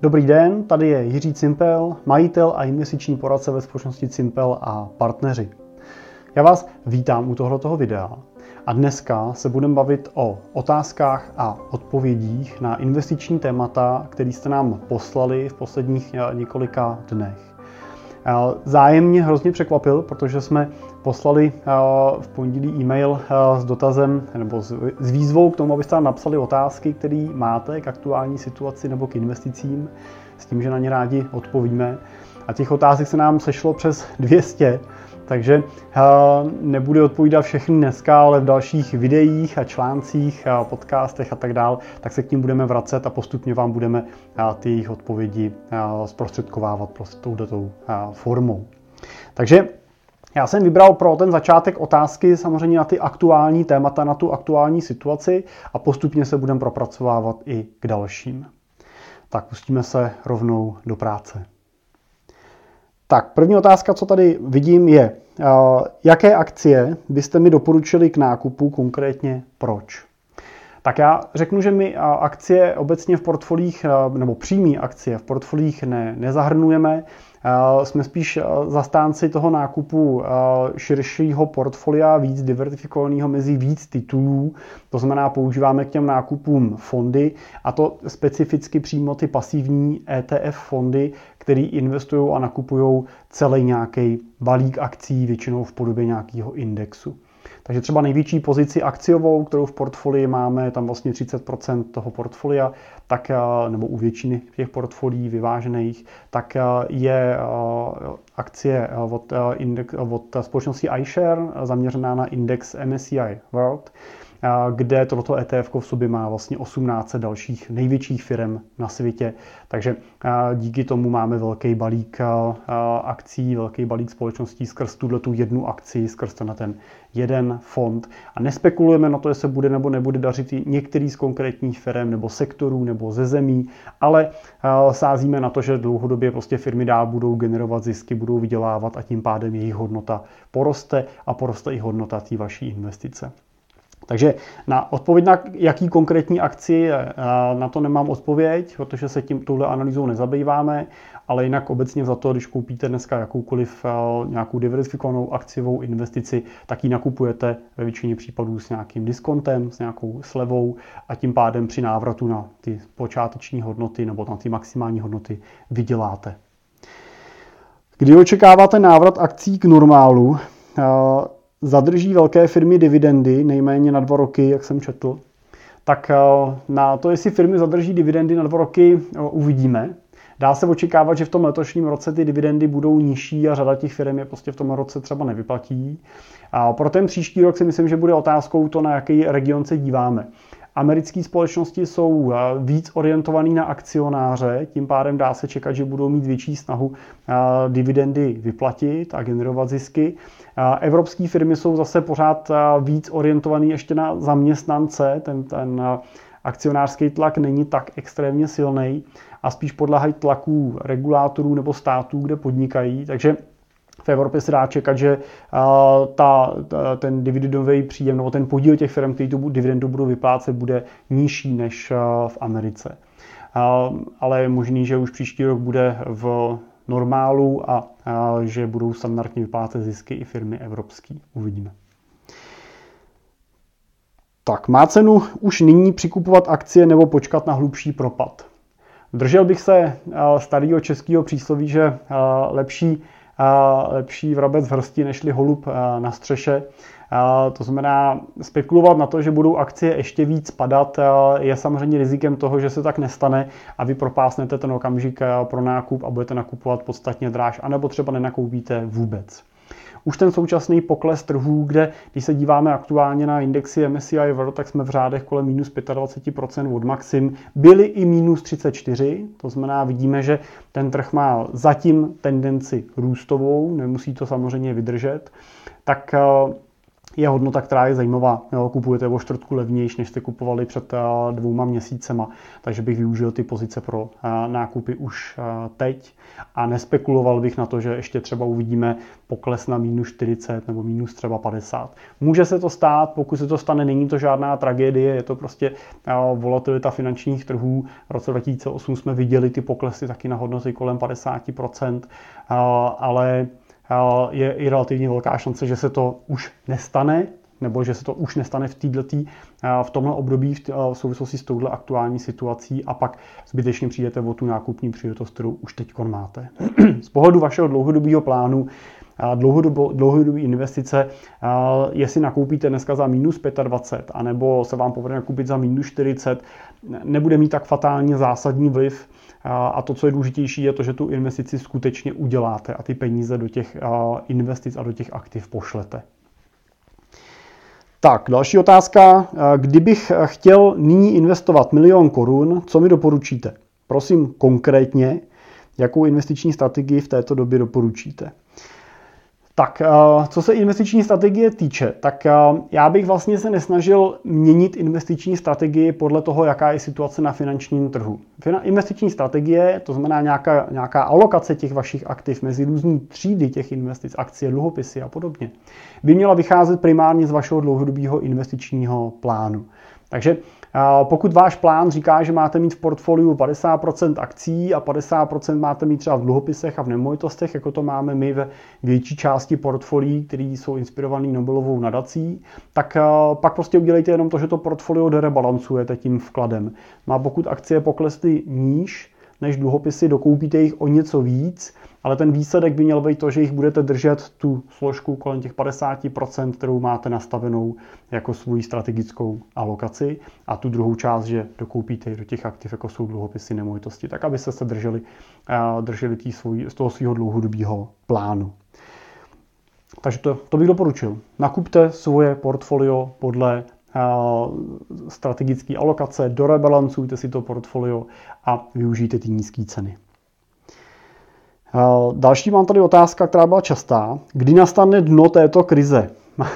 Dobrý den, tady je Jiří Cimpel, majitel a investiční poradce ve společnosti Cimpel a partneři. Já vás vítám u tohoto videa a dneska se budeme bavit o otázkách a odpovědích na investiční témata, které jste nám poslali v posledních několika dnech. Zájem mě hrozně překvapil, protože jsme poslali v pondělí e-mail s dotazem nebo s výzvou k tomu, abyste nám napsali otázky, které máte k aktuální situaci nebo k investicím, s tím, že na ně rádi odpovíme. A těch otázek se nám sešlo přes 200, takže nebudu odpovídat všechny dneska, ale v dalších videích a článcích, a podcastech a tak dál, tak se k tím budeme vracet a postupně vám budeme ty jejich odpovědi zprostředkovávat prostě touto formou. Takže já jsem vybral pro ten začátek otázky samozřejmě na ty aktuální témata, na tu aktuální situaci a postupně se budeme propracovávat i k dalším. Tak pustíme se rovnou do práce. Tak, první otázka, co tady vidím, je, uh, jaké akcie byste mi doporučili k nákupu, konkrétně proč? Tak já řeknu, že my akcie obecně v portfolích, nebo přímý akcie v portfolích ne, nezahrnujeme. Jsme spíš zastánci toho nákupu širšího portfolia, víc diversifikovaného mezi víc titulů. To znamená, používáme k těm nákupům fondy a to specificky přímo ty pasivní ETF fondy, které investují a nakupují celý nějaký balík akcí, většinou v podobě nějakého indexu. Takže třeba největší pozici akciovou, kterou v portfolii máme, tam vlastně 30% toho portfolia, tak, eh, nebo u většiny těch portfolií vyvážených, tak eh, je eh, akcie od, od společnosti iShare zaměřená na index MSCI World kde toto ETF v sobě má vlastně 18 dalších největších firm na světě. Takže díky tomu máme velký balík akcí, velký balík společností skrz tuhle tu jednu akci, skrz na ten jeden fond. A nespekulujeme na to, jestli bude nebo nebude dařit některý z konkrétních firm nebo sektorů nebo ze zemí, ale sázíme na to, že dlouhodobě prostě firmy dál budou generovat zisky, budou vydělávat a tím pádem jejich hodnota poroste a poroste i hodnota té vaší investice. Takže na odpověď na jaký konkrétní akci, na to nemám odpověď, protože se tím touhle analýzou nezabýváme, ale jinak obecně za to, když koupíte dneska jakoukoliv nějakou diversifikovanou akciovou investici, tak ji nakupujete ve většině případů s nějakým diskontem, s nějakou slevou a tím pádem při návratu na ty počáteční hodnoty nebo na ty maximální hodnoty vyděláte. Kdy očekáváte návrat akcí k normálu? Zadrží velké firmy dividendy nejméně na dva roky, jak jsem četl, tak eh, na to, jestli firmy zadrží dividendy na dva roky, eh, uvidíme. Dá se očekávat, že v tom letošním roce ty dividendy budou nižší a řada těch firm je prostě v tom roce třeba nevyplatí. A pro ten příští rok si myslím, že bude otázkou to, na jaký region se díváme. Americké společnosti jsou eh, víc orientované na akcionáře, tím pádem dá se čekat, že budou mít větší snahu eh, dividendy vyplatit a generovat zisky. Eh, evropské firmy jsou zase pořád víc orientované ještě na zaměstnance, ten, ten akcionářský tlak není tak extrémně silný a spíš podléhají tlaků regulátorů nebo států, kde podnikají. Takže v Evropě se dá čekat, že ta, ta, ten dividendový příjem nebo ten podíl těch firm, který tu dividendu budou vyplácet, bude nižší než v Americe. Ale je možný, že už příští rok bude v normálu a, že budou standardně vyplácet zisky i firmy evropské. Uvidíme. Tak, má cenu už nyní přikupovat akcie nebo počkat na hlubší propad? Držel bych se starého českého přísloví, že lepší lepší vrabec v hrsti nežli holub na střeše. To znamená, spekulovat na to, že budou akcie ještě víc padat, je samozřejmě rizikem toho, že se tak nestane a vy propásnete ten okamžik pro nákup a budete nakupovat podstatně dráž, anebo třeba nenakoupíte vůbec už ten současný pokles trhů, kde když se díváme aktuálně na indexy MSCI World, tak jsme v řádech kolem minus 25% od maxim, byly i minus 34, to znamená, vidíme, že ten trh má zatím tendenci růstovou, nemusí to samozřejmě vydržet, tak eh, je hodnota, která je zajímavá. Jo, kupujete o čtvrtku levnější, než jste kupovali před uh, dvouma měsícema, takže bych využil ty pozice pro uh, nákupy už uh, teď a nespekuloval bych na to, že ještě třeba uvidíme pokles na minus 40 nebo minus třeba 50. Může se to stát, pokud se to stane, není to žádná tragédie, je to prostě volatilita finančních trhů. V roce 2008 jsme viděli ty poklesy taky na hodnoty kolem 50%, ale je i relativně velká šance, že se to už nestane, nebo že se to už nestane v týhletý, v tomhle období v souvislosti s touhle aktuální situací a pak zbytečně přijdete o tu nákupní příležitost, kterou už teď máte. Z pohledu vašeho dlouhodobého plánu dlouhodobé investice, jestli nakoupíte dneska za minus 25, anebo se vám povede nakoupit za minus 40, nebude mít tak fatálně zásadní vliv a to, co je důležitější, je to, že tu investici skutečně uděláte a ty peníze do těch investic a do těch aktiv pošlete. Tak, další otázka. Kdybych chtěl nyní investovat milion korun, co mi doporučíte? Prosím konkrétně, jakou investiční strategii v této době doporučíte? Tak, eh, co se investiční strategie týče, tak eh, já bych vlastně se nesnažil měnit investiční strategii podle toho, jaká je situace na finančním trhu. Investiční strategie, to znamená nějaká, nějaká alokace těch vašich aktiv mezi různý třídy těch investic, akcie, dluhopisy a podobně, by měla vycházet primárně z vašeho dlouhodobého investičního plánu. Takže pokud váš plán říká, že máte mít v portfoliu 50% akcí a 50% máte mít třeba v dluhopisech a v nemovitostech, jako to máme my ve větší části portfolií, které jsou inspirované Nobelovou nadací, tak pak prostě udělejte jenom to, že to portfolio derebalancujete tím vkladem. No a pokud akcie poklesly níž, než dluhopisy, dokoupíte jich o něco víc, ale ten výsledek by měl být to, že jich budete držet tu složku kolem těch 50%, kterou máte nastavenou jako svou strategickou alokaci a tu druhou část, že dokoupíte do těch aktiv, jako jsou dluhopisy nemovitosti, tak abyste se drželi, drželi tý svůj, z toho svého dlouhodobého plánu. Takže to, to bych doporučil. Nakupte svoje portfolio podle strategické alokace, dorebalancujte si to portfolio a využijte ty nízké ceny. Další mám tady otázka, která byla častá. Kdy nastane dno této krize?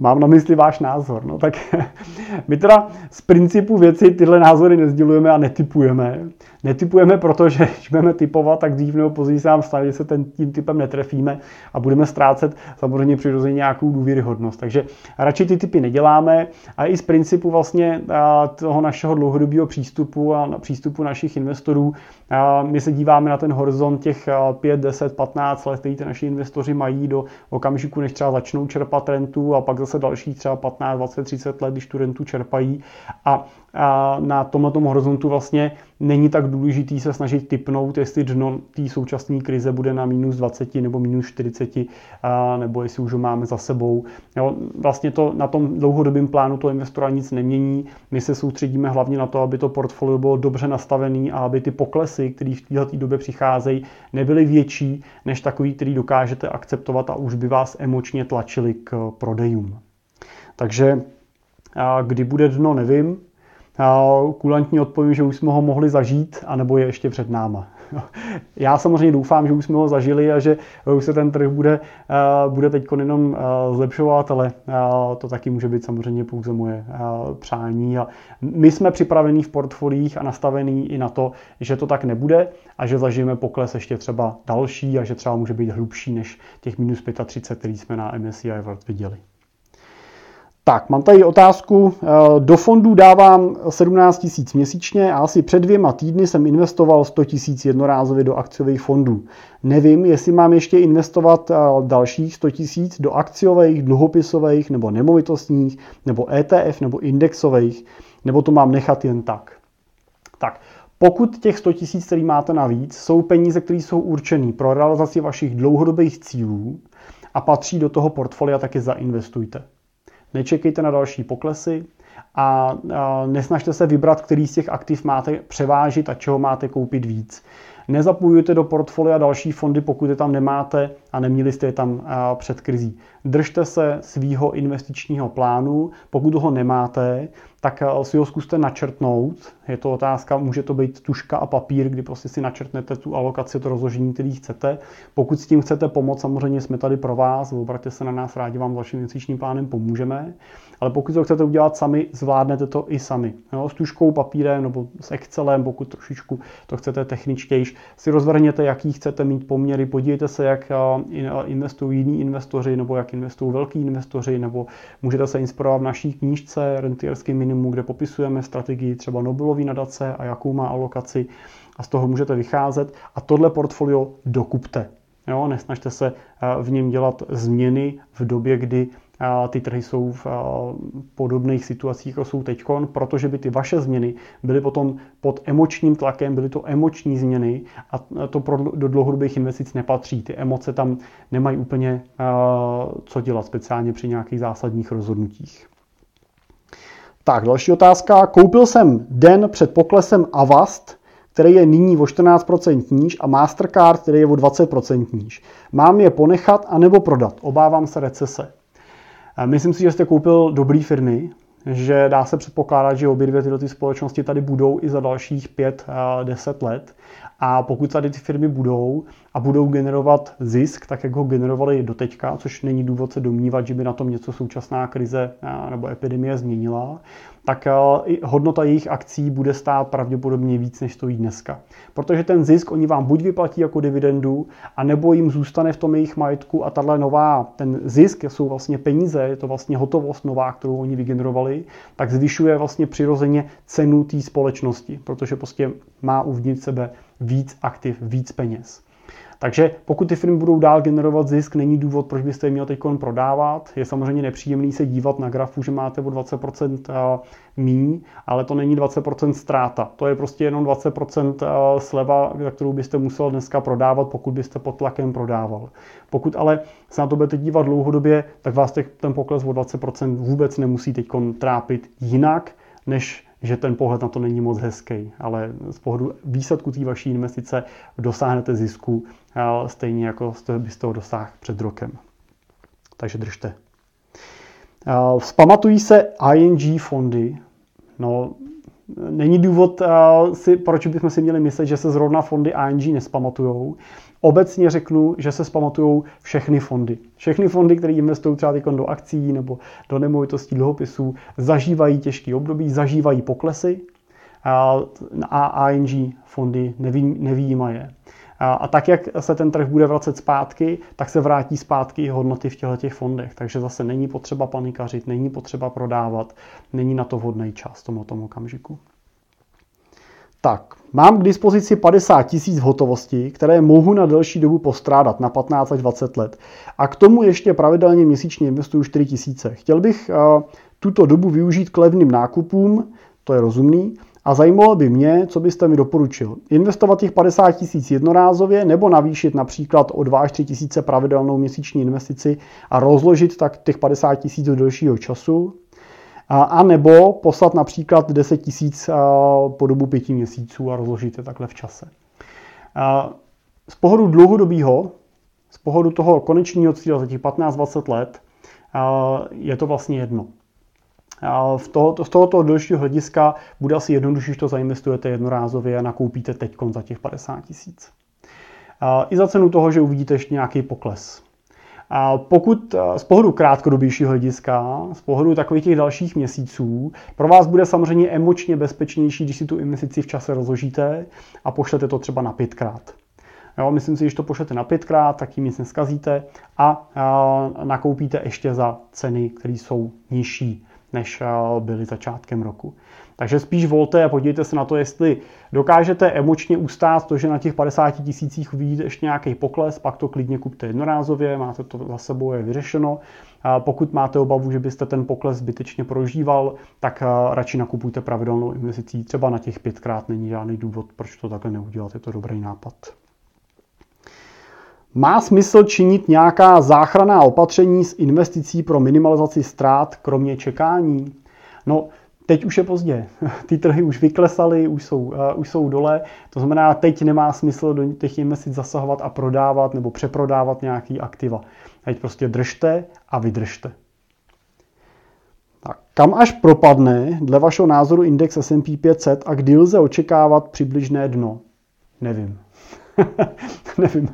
Mám na mysli váš názor. No tak my teda z principu věci tyhle názory nezdělujeme a netypujeme. Netypujeme, protože když budeme typovat, tak dřív nebo později se nám stane, že se ten, tím typem netrefíme a budeme ztrácet samozřejmě přirozeně nějakou důvěryhodnost. Takže radši ty typy neděláme a i z principu vlastně toho našeho dlouhodobého přístupu a na přístupu našich investorů my se díváme na ten horizont těch 5, 10, 15 let, který ty naši investoři mají do okamžiku, než třeba začnou čerpat rentu a pak zase další třeba 15, 20, 30 let, když tu rentu čerpají. A, a na tomhle horizontu vlastně není tak důležitý se snažit typnout, jestli dno té současné krize bude na minus 20 nebo minus 40, a, nebo jestli už ho máme za sebou. Jo, vlastně to na tom dlouhodobém plánu toho investora nic nemění. My se soustředíme hlavně na to, aby to portfolio bylo dobře nastavené a aby ty poklesy, které v této době přicházejí, nebyly větší než takový, který dokážete akceptovat a už by vás emočně tlačili k prodejům. Takže kdy bude dno, nevím. Kulantní odpovím, že už jsme ho mohli zažít, anebo je ještě před náma. Já samozřejmě doufám, že už jsme ho zažili a že už se ten trh bude, bude teď jenom zlepšovat, ale to taky může být samozřejmě pouze moje přání. A my jsme připravení v portfoliích a nastavení i na to, že to tak nebude a že zažijeme pokles ještě třeba další a že třeba může být hlubší než těch minus 35, který jsme na MSCI World viděli. Tak, mám tady otázku. Eh, do fondů dávám 17 tisíc měsíčně a asi před dvěma týdny jsem investoval 100 tisíc jednorázově do akciových fondů. Nevím, jestli mám ještě investovat eh, dalších 100 tisíc do akciových, dluhopisových nebo nemovitostních, nebo ETF, nebo indexových, nebo to mám nechat jen tak. Tak, pokud těch 100 tisíc, který máte navíc, jsou peníze, které jsou určené pro realizaci vašich dlouhodobých cílů a patří do toho portfolia, tak je zainvestujte. Nečekejte na další poklesy a, nesnažte se vybrat, který z těch aktiv máte převážit a čeho máte koupit víc. Nezapojujte do portfolia další fondy, pokud je tam nemáte a neměli jste je tam před krizí. Držte se svýho investičního plánu, pokud ho nemáte, tak si ho zkuste načrtnout. Je to otázka, může to být tuška a papír, kdy prostě si načrtnete tu alokaci, to rozložení, který chcete. Pokud s tím chcete pomoct, samozřejmě jsme tady pro vás, obraťte se na nás, rádi vám s vaším investičním plánem pomůžeme. Ale pokud to chcete udělat sami, zvládnete to i sami. Jo, s tuškou, papírem nebo s Excelem, pokud trošičku to chcete techničtější, si rozvrhněte, jaký chcete mít poměry, podívejte se, jak eh, investují jiní investoři nebo jak investují velký investoři, nebo můžete se inspirovat v naší knížce Rentierský minimum, kde popisujeme strategii třeba Nobelové nadace a jakou má alokaci a z toho můžete vycházet a tohle portfolio dokupte. Jo, nesnažte se eh, v něm dělat změny v době, kdy ty trhy jsou v podobných situacích, jako jsou teď, protože by ty vaše změny byly potom pod emočním tlakem, byly to emoční změny a to pro, do dlouhodobých investic nepatří. Ty emoce tam nemají úplně co dělat, speciálně při nějakých zásadních rozhodnutích. Tak, další otázka. Koupil jsem den před poklesem Avast, který je nyní o 14% níž a Mastercard, který je o 20% níž. Mám je ponechat anebo prodat? Obávám se recese. Myslím si, že jste koupil dobrý firmy, že dá se předpokládat, že obě dvě tyhle ty společnosti tady budou i za dalších 5-10 let. A pokud tady ty firmy budou a budou generovat zisk, tak jak ho generovali doteďka, což není důvod se domnívat, že by na tom něco současná krize nebo epidemie změnila, tak eh, hodnota jejich akcí bude stát pravděpodobně víc, než stojí dneska. Protože ten zisk oni vám buď vyplatí jako dividendu, anebo jim zůstane v tom jejich majetku a tahle nová, ten zisk jsou vlastně peníze, je to vlastně hotovost nová, kterou oni vygenerovali, tak zvyšuje vlastně přirozeně cenu té společnosti, protože prostě má uvnitř sebe víc aktiv, víc peněz. Takže pokud ty firmy budou dál generovat zisk, není důvod, proč byste je měl teď prodávat. Je samozřejmě nepříjemný se dívat na grafu, že máte o 20% eh, míň, ale to není 20% ztráta. To je prostě jenom 20% eh, sleva, za kterou byste musel dneska prodávat, pokud byste pod tlakem prodával. Pokud ale se na to budete dívat dlouhodobě, tak vás ten pokles o 20% vůbec nemusí teď trápit jinak, než že ten pohled na to není moc hezký, ale z pohledu výsledku té vaší investice dosáhnete zisku stejně jako byste ho dosáhl před rokem. Takže držte. Vzpamatují se ING fondy. No, není důvod, si, proč bychom si měli myslet, že se zrovna fondy ING nespamatujou. Obecně řeknu, že se zpamatují všechny fondy. Všechny fondy, které investují třeba do akcí nebo do nemovitostí dluhopisů, zažívají těžké období, zažívají poklesy a ING fondy neví, nevýjímaje. A tak, jak se ten trh bude vracet zpátky, tak se vrátí zpátky hodnoty v těchto těch fondech. Takže zase není potřeba panikařit, není potřeba prodávat, není na to vhodný čas tomu tomu okamžiku. Tak, mám k dispozici 50 tisíc hotovosti, které mohu na delší dobu postrádat, na 15 až 20 let. A k tomu ještě pravidelně měsíčně investuju 4 tisíce. Chtěl bych uh, tuto dobu využít k levným nákupům, to je rozumný, a zajímalo by mě, co byste mi doporučil. Investovat těch 50 tisíc jednorázově nebo navýšit například o 2 až 3 tisíce pravidelnou měsíční investici a rozložit tak těch 50 tisíc do delšího času. A nebo poslat například 10 tisíc po dobu pěti měsíců a rozložit je takhle v čase. Z pohledu dlouhodobého, z pohledu toho konečního cíle za těch 15-20 let, je to vlastně jedno. V tohoto, z tohoto delšího hlediska bude asi jednodušší, že to zainvestujete jednorázově a nakoupíte teď za těch 50 tisíc. I za cenu toho, že uvidíte ještě nějaký pokles. A pokud z pohledu krátkodobějšího hlediska, z pohledu takových těch dalších měsíců, pro vás bude samozřejmě emočně bezpečnější, když si tu investici v čase rozložíte a pošlete to třeba na pětkrát. Jo, myslím si, že to pošlete na pětkrát, tak tím nic neskazíte a, a nakoupíte ještě za ceny, které jsou nižší než byly začátkem roku. Takže spíš volte a podívejte se na to, jestli dokážete emočně ustát to, že na těch 50 tisících uvidíte ještě nějaký pokles, pak to klidně kupte jednorázově, máte to za sebou, je vyřešeno. Pokud máte obavu, že byste ten pokles zbytečně prožíval, tak radši nakupujte pravidelnou investicí. Třeba na těch pětkrát není žádný důvod, proč to takhle neudělat, je to dobrý nápad. Má smysl činit nějaká záchranná opatření s investicí pro minimalizaci ztrát, kromě čekání? No, teď už je pozdě. Ty trhy už vyklesaly, už jsou, uh, už jsou dole, to znamená, teď nemá smysl do těch investic zasahovat a prodávat nebo přeprodávat nějaký aktiva. Teď prostě držte a vydržte. Tak, kam až propadne dle vašeho názoru index S&P 500 a kdy lze očekávat přibližné dno? Nevím. Nevím.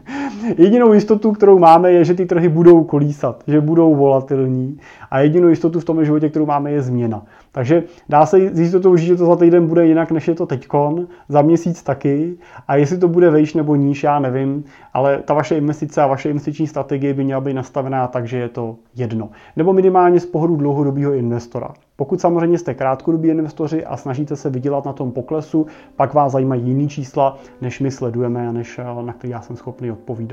Jedinou jistotu, kterou máme, je, že ty trhy budou kolísat, že budou volatilní a jedinou jistotu v tom životě, kterou máme, je změna. Takže dá se s jistotou říct, že to za týden bude jinak, než je to teďkon, za měsíc taky a jestli to bude vejš nebo níž, já nevím, ale ta vaše investice a vaše investiční strategie by měla být nastavená tak, že je to jedno. Nebo minimálně z pohledu dlouhodobého investora. Pokud samozřejmě jste krátkodobí investoři a snažíte se vydělat na tom poklesu, pak vás zajímají jiný čísla, než my sledujeme a než na který já jsem schopný odpovídat.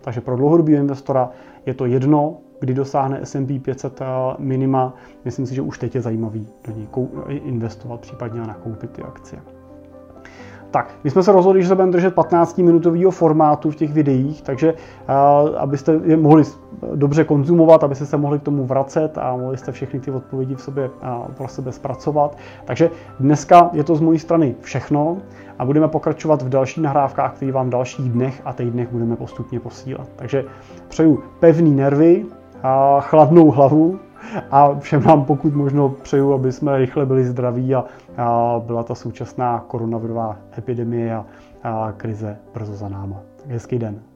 Takže pro dlouhodobého investora je to jedno, kdy dosáhne S&P 500 minima. Myslím si, že už teď je zajímavý do něj investovat, případně nakoupit ty akcie. Tak, my jsme se rozhodli, že se budeme držet 15-minutového formátu v těch videích, takže uh, abyste je mohli dobře konzumovat, abyste se mohli k tomu vracet a mohli jste všechny ty odpovědi v sobě uh, pro sebe zpracovat. Takže dneska je to z mojí strany všechno a budeme pokračovat v dalších nahrávkách, které vám v dalších dnech a týdnech budeme postupně posílat. Takže přeju pevný nervy, a chladnou hlavu a všem nám pokud možno přeju, aby jsme rychle byli zdraví a, a byla ta současná koronavirová epidemie a, a krize brzo za náma. Hezký den.